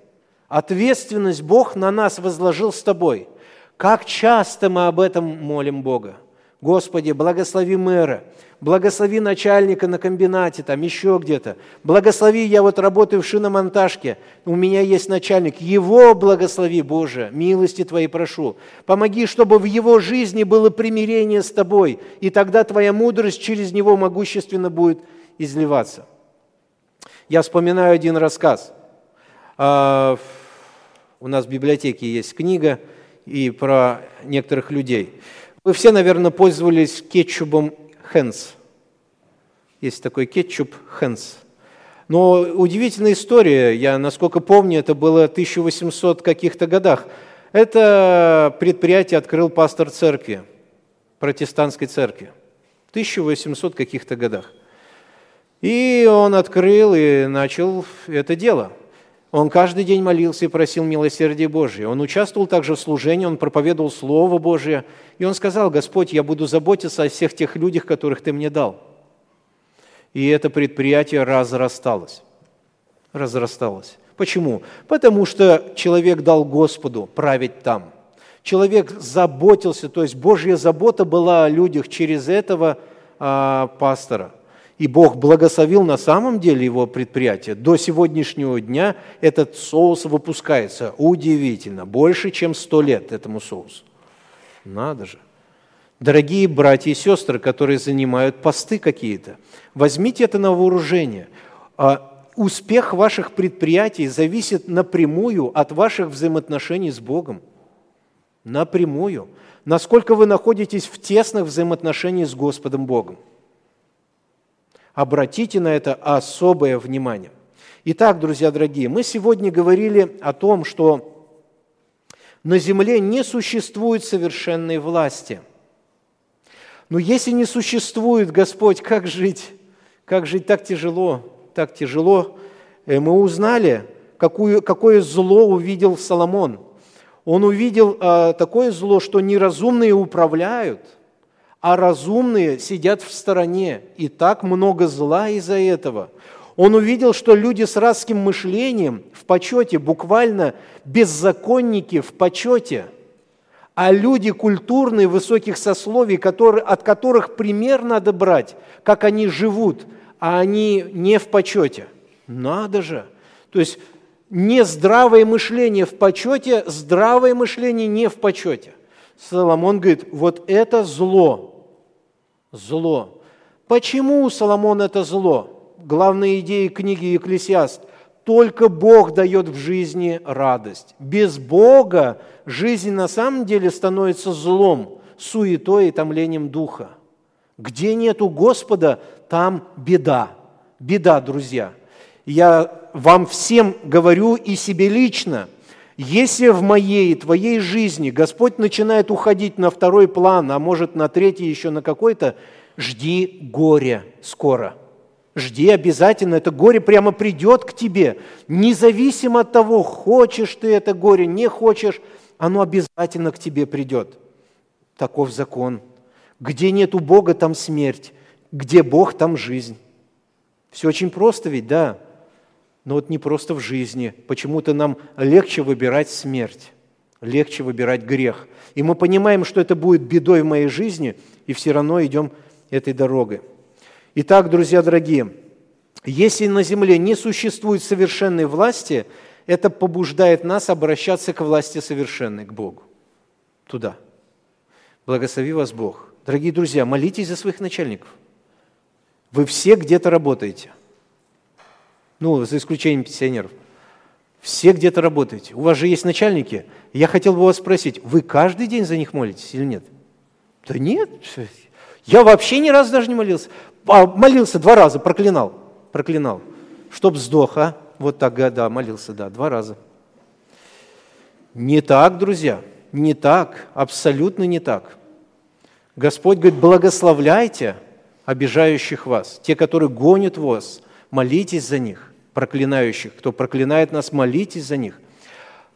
Ответственность Бог на нас возложил с тобой. Как часто мы об этом молим Бога? Господи, благослови мэра, благослови начальника на комбинате, там еще где-то. Благослови, я вот работаю в шиномонтажке, у меня есть начальник. Его благослови, Боже, милости Твоей прошу. Помоги, чтобы в его жизни было примирение с Тобой, и тогда Твоя мудрость через него могущественно будет изливаться. Я вспоминаю один рассказ. А, у нас в библиотеке есть книга и про некоторых людей – вы все, наверное, пользовались кетчупом Хэнс. Есть такой кетчуп Хэнс. Но удивительная история, я, насколько помню, это было в 1800 каких-то годах. Это предприятие открыл пастор церкви, протестантской церкви, в 1800 каких-то годах. И он открыл и начал это дело – он каждый день молился и просил милосердия Божия. Он участвовал также в служении, он проповедовал Слово Божие. И он сказал, Господь, я буду заботиться о всех тех людях, которых Ты мне дал. И это предприятие разрасталось. Разрасталось. Почему? Потому что человек дал Господу править там. Человек заботился, то есть Божья забота была о людях через этого а, пастора. И Бог благословил на самом деле его предприятие. До сегодняшнего дня этот соус выпускается. Удивительно. Больше, чем сто лет этому соусу. Надо же. Дорогие братья и сестры, которые занимают посты какие-то, возьмите это на вооружение. А успех ваших предприятий зависит напрямую от ваших взаимоотношений с Богом. Напрямую. Насколько вы находитесь в тесных взаимоотношениях с Господом Богом. Обратите на это особое внимание. Итак, друзья дорогие, мы сегодня говорили о том, что на земле не существует совершенной власти. Но если не существует, Господь, как жить? Как жить так тяжело, так тяжело? Э, мы узнали, какую, какое зло увидел Соломон. Он увидел а, такое зло, что неразумные управляют – а разумные сидят в стороне. И так много зла из-за этого. Он увидел, что люди с рабским мышлением в почете, буквально беззаконники в почете, а люди культурные, высоких сословий, которые, от которых пример надо брать, как они живут, а они не в почете. Надо же. То есть не здравое мышление в почете, здравое мышление не в почете. Соломон говорит, вот это зло, зло. Почему Соломон это зло? Главная идея книги Екклесиаст. Только Бог дает в жизни радость. Без Бога жизнь на самом деле становится злом, суетой и томлением духа. Где нету Господа, там беда. Беда, друзья. Я вам всем говорю и себе лично – если в моей и твоей жизни Господь начинает уходить на второй план, а может на третий еще на какой-то, жди горе скоро. Жди обязательно, это горе прямо придет к тебе. Независимо от того, хочешь ты это горе, не хочешь, оно обязательно к тебе придет. Таков закон. Где нет у Бога, там смерть. Где Бог, там жизнь. Все очень просто ведь, да. Но вот не просто в жизни. Почему-то нам легче выбирать смерть, легче выбирать грех. И мы понимаем, что это будет бедой в моей жизни, и все равно идем этой дорогой. Итак, друзья дорогие, если на земле не существует совершенной власти, это побуждает нас обращаться к власти совершенной, к Богу. Туда. Благослови вас Бог. Дорогие друзья, молитесь за своих начальников. Вы все где-то работаете. Ну, за исключением пенсионеров. Все где-то работаете. У вас же есть начальники. Я хотел бы вас спросить, вы каждый день за них молитесь или нет? Да нет. Я вообще ни разу даже не молился. А, молился два раза, проклинал. Проклинал. Чтоб сдох, а? Вот так, да, молился, да, два раза. Не так, друзья, не так, абсолютно не так. Господь говорит, благословляйте обижающих вас, те, которые гонят вас, молитесь за них, проклинающих. Кто проклинает нас, молитесь за них.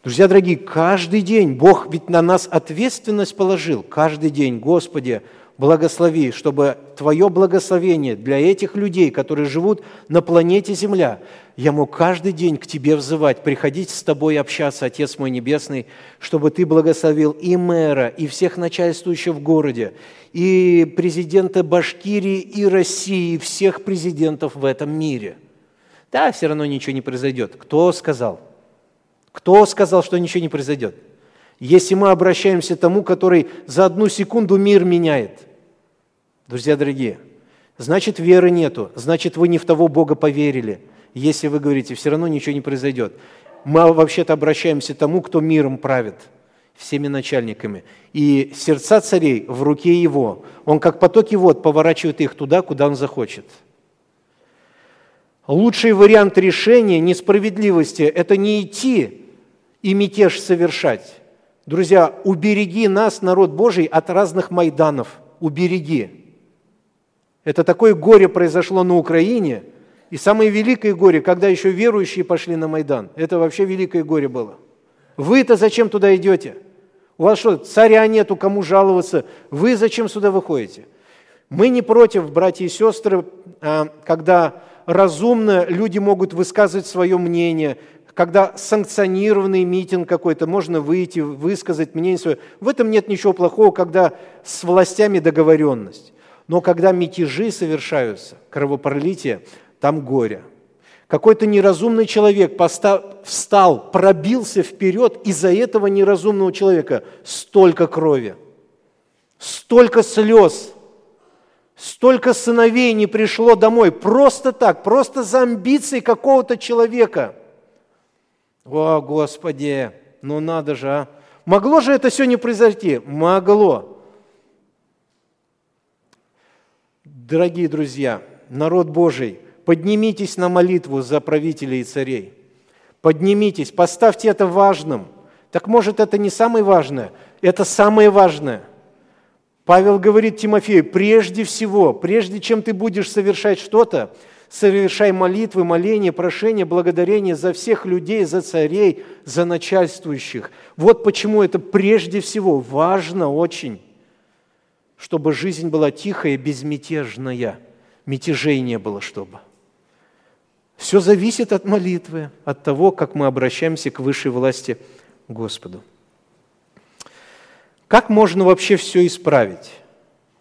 Друзья дорогие, каждый день Бог ведь на нас ответственность положил. Каждый день, Господи, благослови, чтобы Твое благословение для этих людей, которые живут на планете Земля, я мог каждый день к Тебе взывать, приходить с Тобой общаться, Отец мой Небесный, чтобы Ты благословил и мэра, и всех начальствующих в городе, и президента Башкирии, и России, и всех президентов в этом мире. Да, все равно ничего не произойдет. Кто сказал? Кто сказал, что ничего не произойдет? Если мы обращаемся к тому, который за одну секунду мир меняет. Друзья дорогие, значит веры нету, значит вы не в того Бога поверили. Если вы говорите, все равно ничего не произойдет. Мы вообще-то обращаемся к тому, кто миром правит, всеми начальниками. И сердца царей в руке его. Он как потоки вод поворачивает их туда, куда он захочет. Лучший вариант решения несправедливости – это не идти и мятеж совершать, Друзья, убереги нас, народ Божий, от разных майданов. Убереги. Это такое горе произошло на Украине, и самое великое горе, когда еще верующие пошли на Майдан. Это вообще великое горе было. Вы-то зачем туда идете? У вас что, царя нету, кому жаловаться? Вы зачем сюда выходите? Мы не против, братья и сестры, а, когда разумно люди могут высказывать свое мнение, когда санкционированный митинг какой-то, можно выйти, высказать мнение свое. В этом нет ничего плохого, когда с властями договоренность. Но когда мятежи совершаются, кровопролитие, там горе. Какой-то неразумный человек встал, пробился вперед, из-за этого неразумного человека столько крови, столько слез, столько сыновей не пришло домой просто так, просто за амбиции какого-то человека – о, Господи, ну надо же, а! Могло же это все не произойти? Могло. Дорогие друзья, народ Божий, поднимитесь на молитву за правителей и царей. Поднимитесь, поставьте это важным. Так может, это не самое важное, это самое важное. Павел говорит Тимофею, прежде всего, прежде чем ты будешь совершать что-то, совершай молитвы, моления, прошения, благодарения за всех людей, за царей, за начальствующих. Вот почему это прежде всего важно очень, чтобы жизнь была тихая, безмятежная, мятежей не было чтобы. Все зависит от молитвы, от того, как мы обращаемся к высшей власти Господу. Как можно вообще все исправить?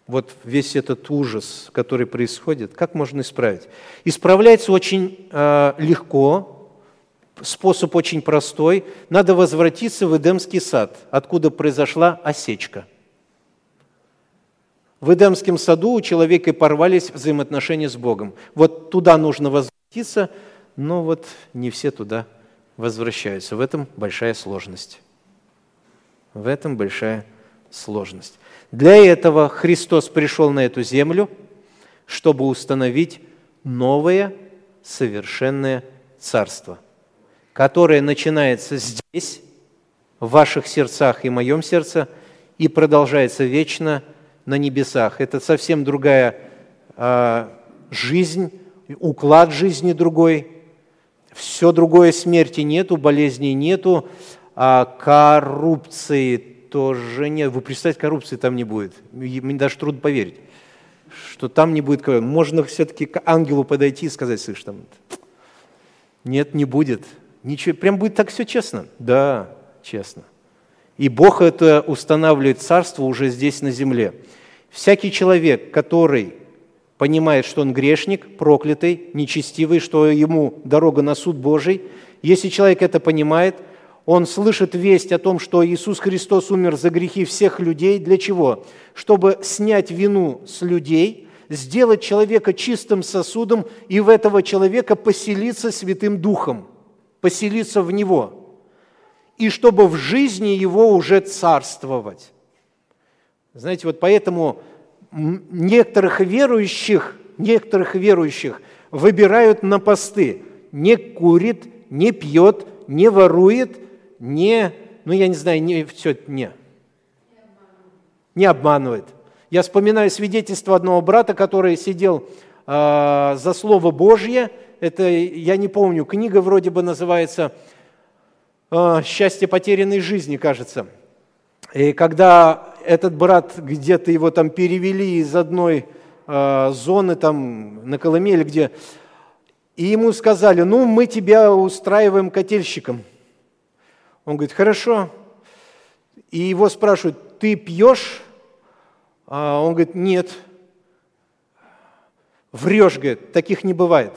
Вот весь этот ужас, который происходит, как можно исправить? Исправляется очень э, легко, способ очень простой. Надо возвратиться в Эдемский сад, откуда произошла осечка. В Эдемском саду у человека порвались взаимоотношения с Богом. Вот туда нужно возвратиться, но вот не все туда возвращаются. В этом большая сложность. В этом большая сложность. Для этого Христос пришел на эту землю, чтобы установить новое совершенное царство, которое начинается здесь, в ваших сердцах и моем сердце, и продолжается вечно на небесах. Это совсем другая э, жизнь, уклад жизни другой, все другое смерти нету, болезней нету, а коррупции тоже нет. Вы представьте, коррупции там не будет. Мне даже трудно поверить, что там не будет коррупции. Можно все-таки к ангелу подойти и сказать, слышь, там, Нет, не будет. Ничего, прям будет так все честно? Да, честно. И Бог это устанавливает царство уже здесь на земле. Всякий человек, который понимает, что он грешник, проклятый, нечестивый, что ему дорога на суд Божий, если человек это понимает, он слышит весть о том, что Иисус Христос умер за грехи всех людей. Для чего? Чтобы снять вину с людей, сделать человека чистым сосудом и в этого человека поселиться Святым Духом, поселиться в него – и чтобы в жизни его уже царствовать. Знаете, вот поэтому некоторых верующих, некоторых верующих выбирают на посты. Не курит, не пьет, не ворует, не, ну я не знаю, не, все, не. Не обманывает. Я вспоминаю свидетельство одного брата, который сидел э, за Слово Божье. Это, я не помню, книга вроде бы называется а, счастье потерянной жизни, кажется. И когда этот брат, где-то его там перевели из одной э, зоны там на Колымеле, где, и ему сказали, ну, мы тебя устраиваем котельщиком. Он говорит, хорошо. И его спрашивают, ты пьешь? А он говорит, нет. Врешь, говорит, таких не бывает.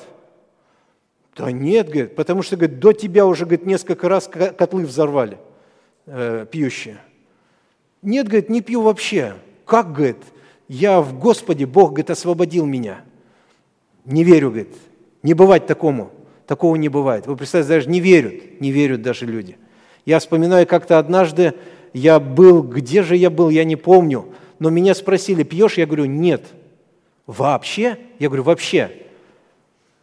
Да нет, говорит, потому что, говорит, до тебя уже, говорит, несколько раз котлы взорвали э, пьющие. Нет, говорит, не пью вообще. Как, говорит, я в Господе, Бог, говорит, освободил меня. Не верю, говорит, не бывать такому. Такого не бывает. Вы представляете, даже не верят, не верят даже люди. Я вспоминаю, как-то однажды я был, где же я был, я не помню, но меня спросили, пьешь? Я говорю, нет. Вообще? Я говорю, вообще.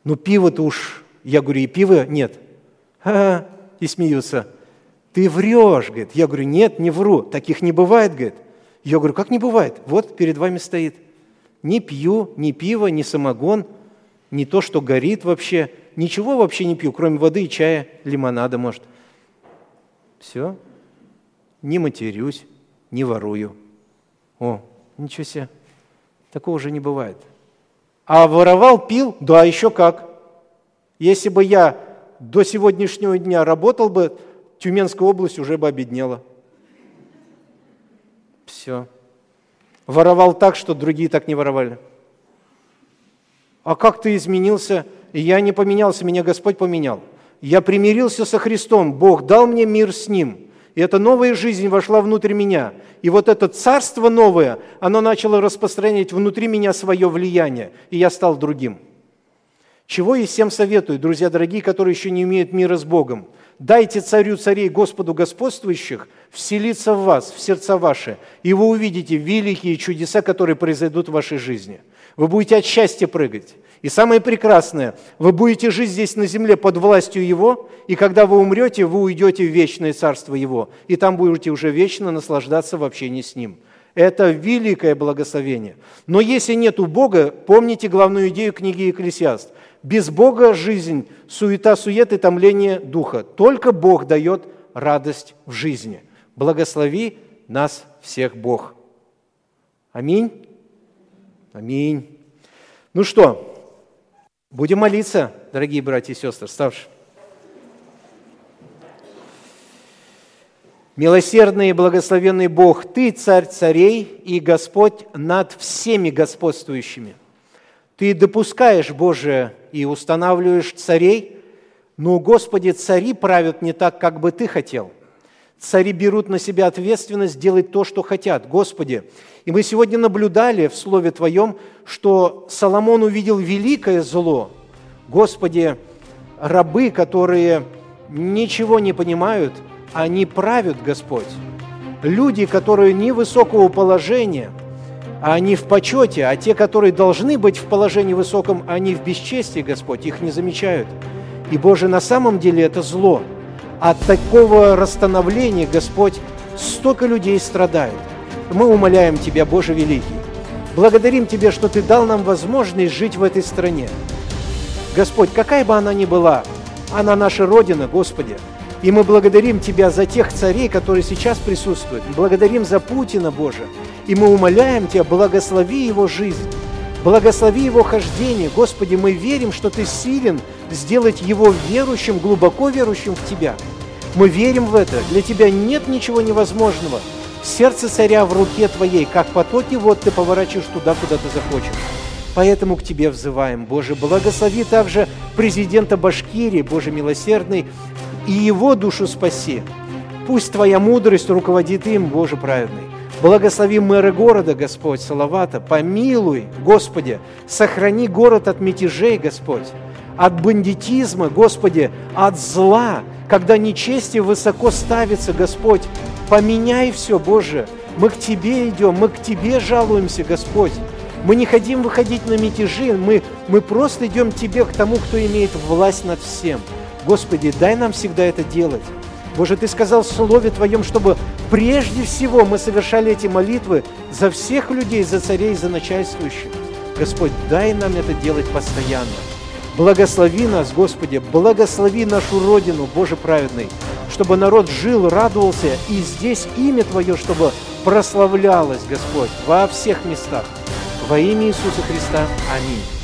Ну, пиво-то уж я говорю, и пива нет. Ха-ха, и смеются. Ты врешь, говорит. Я говорю, нет, не вру. Таких не бывает, говорит. Я говорю, как не бывает? Вот перед вами стоит. Не пью ни пиво, ни самогон, ни то, что горит вообще. Ничего вообще не пью, кроме воды и чая, лимонада, может. Все. Не матерюсь, не ворую. О, ничего себе. Такого же не бывает. А воровал, пил? Да, еще как. Если бы я до сегодняшнего дня работал бы, Тюменская область уже бы обеднела. Все. Воровал так, что другие так не воровали. А как ты изменился? Я не поменялся, меня Господь поменял. Я примирился со Христом, Бог дал мне мир с Ним. И эта новая жизнь вошла внутрь меня. И вот это царство новое, оно начало распространять внутри меня свое влияние, и я стал другим. Чего я всем советую, друзья дорогие, которые еще не имеют мира с Богом? Дайте царю царей Господу господствующих вселиться в вас, в сердца ваши, и вы увидите великие чудеса, которые произойдут в вашей жизни. Вы будете от счастья прыгать. И самое прекрасное, вы будете жить здесь на земле под властью Его, и когда вы умрете, вы уйдете в вечное царство Его, и там будете уже вечно наслаждаться в общении с Ним. Это великое благословение. Но если нет у Бога, помните главную идею книги Екклесиаст – без Бога жизнь, суета, сует и томление духа. Только Бог дает радость в жизни. Благослови нас всех Бог. Аминь. Аминь. Ну что, будем молиться, дорогие братья и сестры, ставшие. Милосердный и благословенный Бог, Ты царь царей и Господь над всеми господствующими. Ты допускаешь, Боже, и устанавливаешь царей, но, Господи, цари правят не так, как бы Ты хотел. Цари берут на себя ответственность делать то, что хотят. Господи, и мы сегодня наблюдали в Слове Твоем, что Соломон увидел великое зло. Господи, рабы, которые ничего не понимают, они правят, Господь. Люди, которые ни высокого положения – они в почете, а те, которые должны быть в положении высоком, они в бесчестии, Господь, их не замечают. И, Боже, на самом деле это зло. От такого расстановления, Господь, столько людей страдает. Мы умоляем Тебя, Боже Великий, благодарим Тебя, что Ты дал нам возможность жить в этой стране. Господь, какая бы она ни была, она наша Родина, Господи. И мы благодарим Тебя за тех царей, которые сейчас присутствуют. Благодарим за Путина, Боже. И мы умоляем Тебя, благослови его жизнь, благослови его хождение. Господи, мы верим, что Ты силен сделать его верующим, глубоко верующим в Тебя. Мы верим в это. Для Тебя нет ничего невозможного. Сердце царя в руке Твоей, как потоки вот Ты поворачиваешь туда, куда Ты захочешь. Поэтому к Тебе взываем. Боже, благослови также президента Башкирии, Боже милосердный, и его душу спаси. Пусть Твоя мудрость руководит им, Боже праведный. Благослови мэра города, Господь, Салавата. Помилуй, Господи, сохрани город от мятежей, Господь, от бандитизма, Господи, от зла, когда нечестие высоко ставится, Господь. Поменяй все, Боже. Мы к Тебе идем, мы к Тебе жалуемся, Господь. Мы не хотим выходить на мятежи, мы, мы просто идем к Тебе, к тому, кто имеет власть над всем. Господи, дай нам всегда это делать. Боже, Ты сказал в Слове Твоем, чтобы прежде всего мы совершали эти молитвы за всех людей, за царей, за начальствующих. Господь, дай нам это делать постоянно. Благослови нас, Господи, благослови нашу Родину, Боже праведный, чтобы народ жил, радовался, и здесь имя Твое, чтобы прославлялось, Господь, во всех местах. Во имя Иисуса Христа. Аминь.